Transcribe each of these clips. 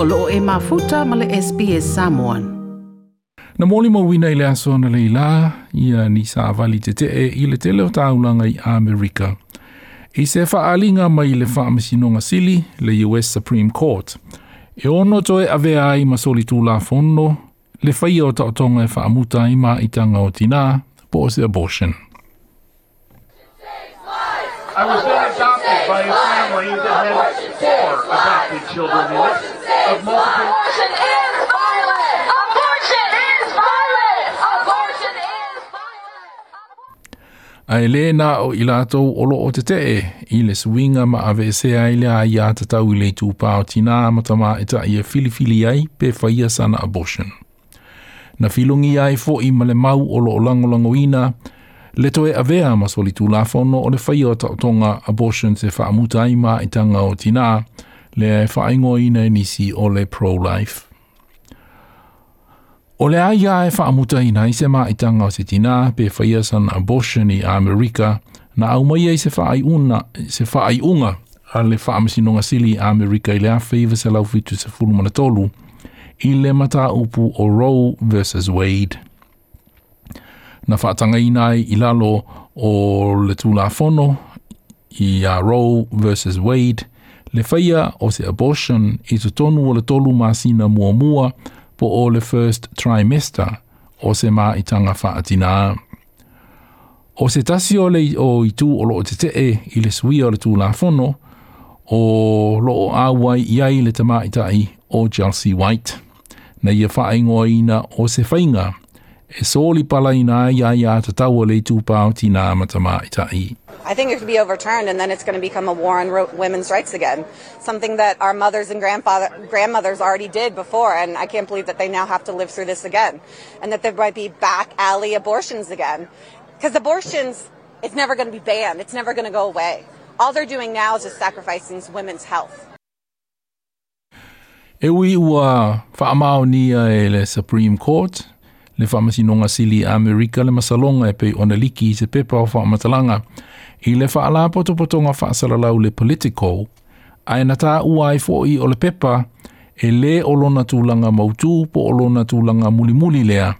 o loo e mafuta ma le SBS Samoan. Na moli mo wina i le aso na le la, ia ni sa avali te te e i le tele o taulanga i Amerika. I se whaalinga mai le whaamasino sili, le US Supreme Court. E ono toe ave ai masoli tū la fono, le whaia o taotonga e whaamuta i ma i tanga o tina, po o se abortion. I was then adopted by a family that had four adopted children in it of multiple. Abortion is violent! Abortion is violent! Abortion is violent! Ai le na o i lātou olo o te te e, i le swinga ma ave se ai le ai a te tau i le tūpā o tina matama e ta ia filifili ai pe whaia sana abortion. Na filungi ai fo i male mau olo o langolango ina, Le toe avea ma soli tū la fono o le whai o tonga abortion se wha amuta ima i tanga o tina, le e whaingo nisi o le pro-life. O le aia e whaamuta i nei i se maitanga o se tina, pe whaia san abortion i Amerika, na au mai ei se whaai una, se whaai unga, a le wha sili i Amerika i le a se lau fitu se fulumana tolu, i le mata upu o Roe versus Wade na whaatanga ina i lalo o le tūla fono i a Roe versus Wade, le whaia o se abortion i te tonu o le tolu māsina mua mua po o le first trimester o se mā i tanga whaatina. O se tasi o le o i tū o lo te te e i le sui o le tūla fono, o lo o awai iai le tama i tai o Chelsea White. Na ia whaingoa ina o se whainga, soli pala ina ia ia te tau le tūpau tina matama i think it could be overturned, and then it's going to become a war on women's rights again. Something that our mothers and grandfather, grandmothers already did before, and I can't believe that they now have to live through this again, and that there might be back alley abortions again, because abortions it's never going to be banned. It's never going to go away. All they're doing now is just sacrificing women's health. E ua whaamao nia e le Supreme Court, le whamasinonga sili a Amerika le masalonga e pei ona liki i se pepa o whamatalanga. I le whaala poto poto le politiko, a e nata ua e fōi o le pepa e le olona tūlanga mautū po olona tūlanga muli muli lea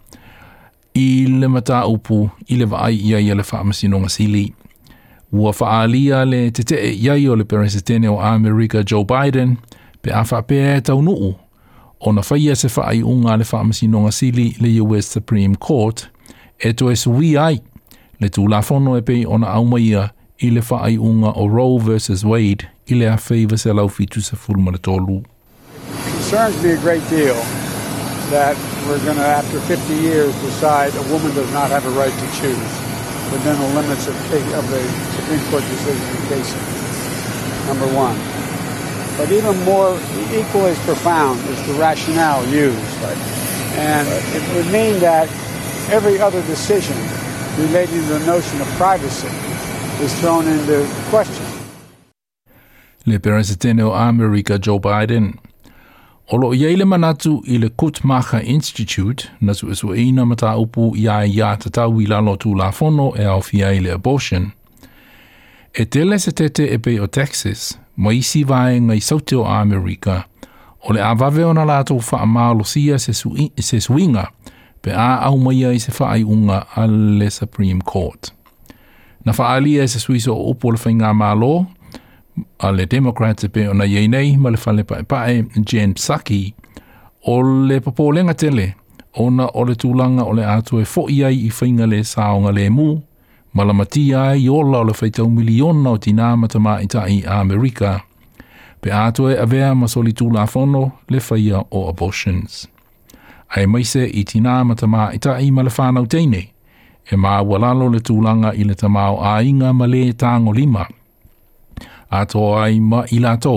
i le mata upu i le vaai ia ia le whaamasinonga sili. Ua whaalia le te te iai o le peresitene o Amerika Joe Biden pe awha pe e taunuu nuu o na whaia se whaai unga le whaamasino sili le US Supreme Court, e to e sui ai, le la e pei o na aumaia i le whaai unga o Roe versus Wade i le a whaiva se lau fitu se fulmana tōlu. concerns me a great deal that we're going to, after 50 years, decide a woman does not have a right to choose within the limits of, of the Supreme Court decision in Casey. Number one. But even more, equally as profound is the rationale used. And it would mean that every other decision relating to the notion of privacy is thrown into question. Le peresetene o Amerika Joe Biden. O lo iei le manatu i le Guttmacher Institute, na su esu eina mata upu ia ia te i lalo tū la fono e au fia i le abortion. E tele se tete e pe o Texas, ma isi vae ngai saute o Amerika, o le avave ona na lato wha amalo sia se, sui, se suinga, pe a au maia i se whaai unga a le Supreme Court. Na whaalia e se suiso o upo le whainga malo, a le Democrats e pe ona iei nei ma le whale pae pae Jen Psaki, o le papolenga tele, ona o le tūlanga o le atu e fo iai i whainga le saonga le mu, malamati ai i ola o le whaitau miliona o tina matama i tai a Amerika, pe atoe avea ma soli tūla fono le whaia o abortions. Ai maise i tina matama i tai ma le whanau teine, e ma walalo le tūlanga i le tamao a inga ma le tango lima, a tō ai ma i la tō,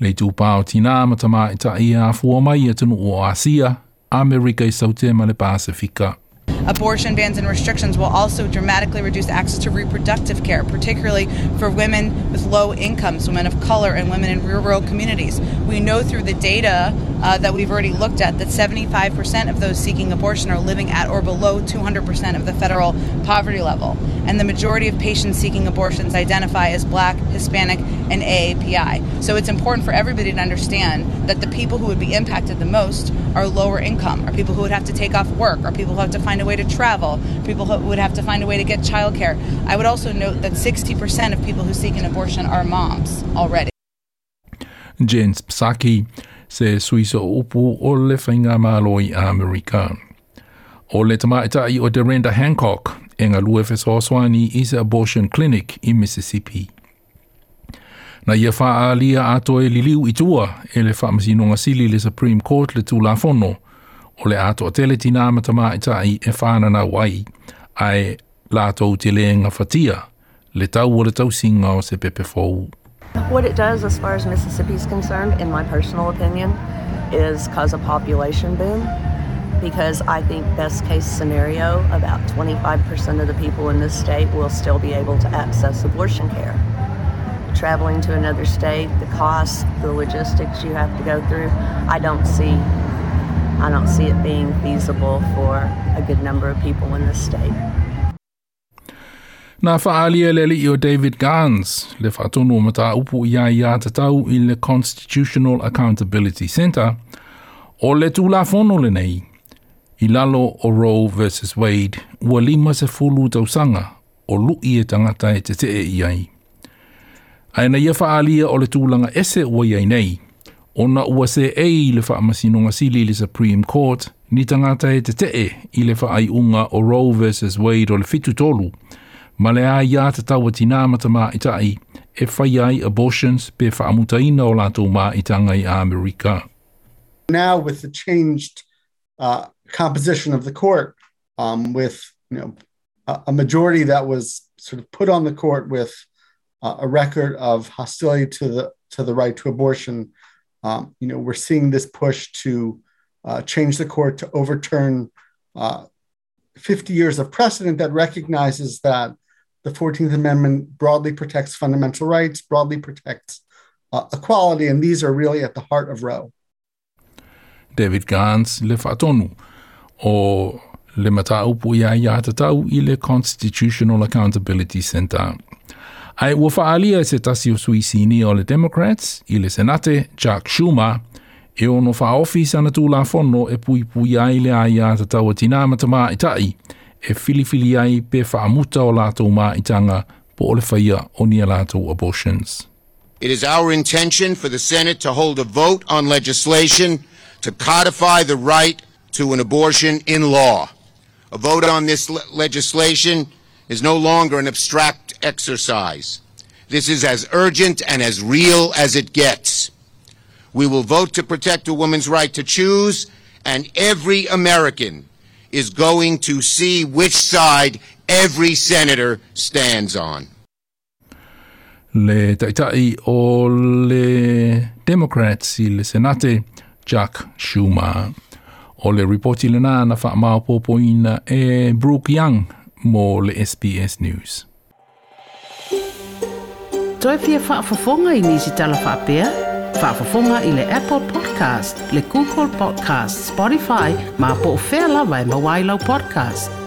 le tūpā tina matama i tai a fua mai e tunu o Asia, Amerika i saute ma le Pasifika. Abortion bans and restrictions will also dramatically reduce access to reproductive care, particularly for women with low incomes, women of color, and women in rural communities. We know through the data uh, that we've already looked at that 75% of those seeking abortion are living at or below 200% of the federal poverty level. And the majority of patients seeking abortions identify as Black, Hispanic, and AAPI. So it's important for everybody to understand that the people who would be impacted the most are lower income, are people who would have to take off work, are people who have to find a way to travel, people who would have to find a way to get childcare. I would also note that 60% of people who seek an abortion are moms already. Jen Psaki se suiso upu o le whainga malo i Amerika. O le tamaitai o Derenda Hancock e ngā lue whesoswani i se abortion clinic i Mississippi. Na ia wha alia ato e liliu i tua e le wha masinonga sili le Supreme Court le tūla whono o le ato tele tina matamaitai e whanana wai ai lātou te leenga whatia le tau o le tau singa o se pepe fōu. What it does, as far as Mississippi is concerned, in my personal opinion, is cause a population boom. Because I think, best case scenario, about 25% of the people in this state will still be able to access abortion care. Traveling to another state, the cost, the logistics you have to go through, I don't see, I don't see it being feasible for a good number of people in this state. Nā whaalia le li o David Gans, le whaatono ma tā upu ia ia te tau i le Constitutional Accountability Centre, o le tūla whono le nei, i lalo o Roe vs. Wade, ua lima se fulu tausanga o lui e tangata e te te e ai. Aina ia whaalia o le tūlanga ese ua iai nei, ona ua se ei le whaamasinonga sili le Supreme Court, ni tangata e te tee e i le whaai unga o Roe vs. Wade o le fitu tolu, ma le a ia te taua tina matama i tai e whai ai abortions pe whaamutaina o lātou mā i tanga i Amerika. now with the changed uh, composition of the court, um, with you know a, a majority that was sort of put on the court with uh, a record of hostility to the to the right to abortion, um, you know we're seeing this push to uh, change the court to overturn uh, 50 years of precedent that recognizes that the 14th Amendment broadly protects fundamental rights, broadly protects uh, equality, and these are really at the heart of Roe. David Gans le whaatonu o le mata upu ia ia te tau i le Constitutional Accountability Centre. Ai ua whaalia se tasi o suisini o le Democrats i le Senate Chuck Schumer e ono wha office ana tū la whono e pui ai le a te tau tina matama i tai e fili fili ai pe whaamuta o lātou tanga po o le whaia o nia lātou abortions. It is our intention for the Senate to hold a vote on legislation to codify the right to an abortion in law. A vote on this le- legislation is no longer an abstract exercise. This is as urgent and as real as it gets. We will vote to protect a woman's right to choose, and every American is going to see which side every senator stands on. Le taitai o le Democrats i le Senate Chuck Schumer. O le reporti le nā na wha mao pōpoina e Brooke Young mo le SBS News. Toi fia whaafafonga i nisi tala whaapea? Whaafafonga i le Apple Podcast, le Google Podcast, Spotify, ma po o whea lawa e mawailau podcast.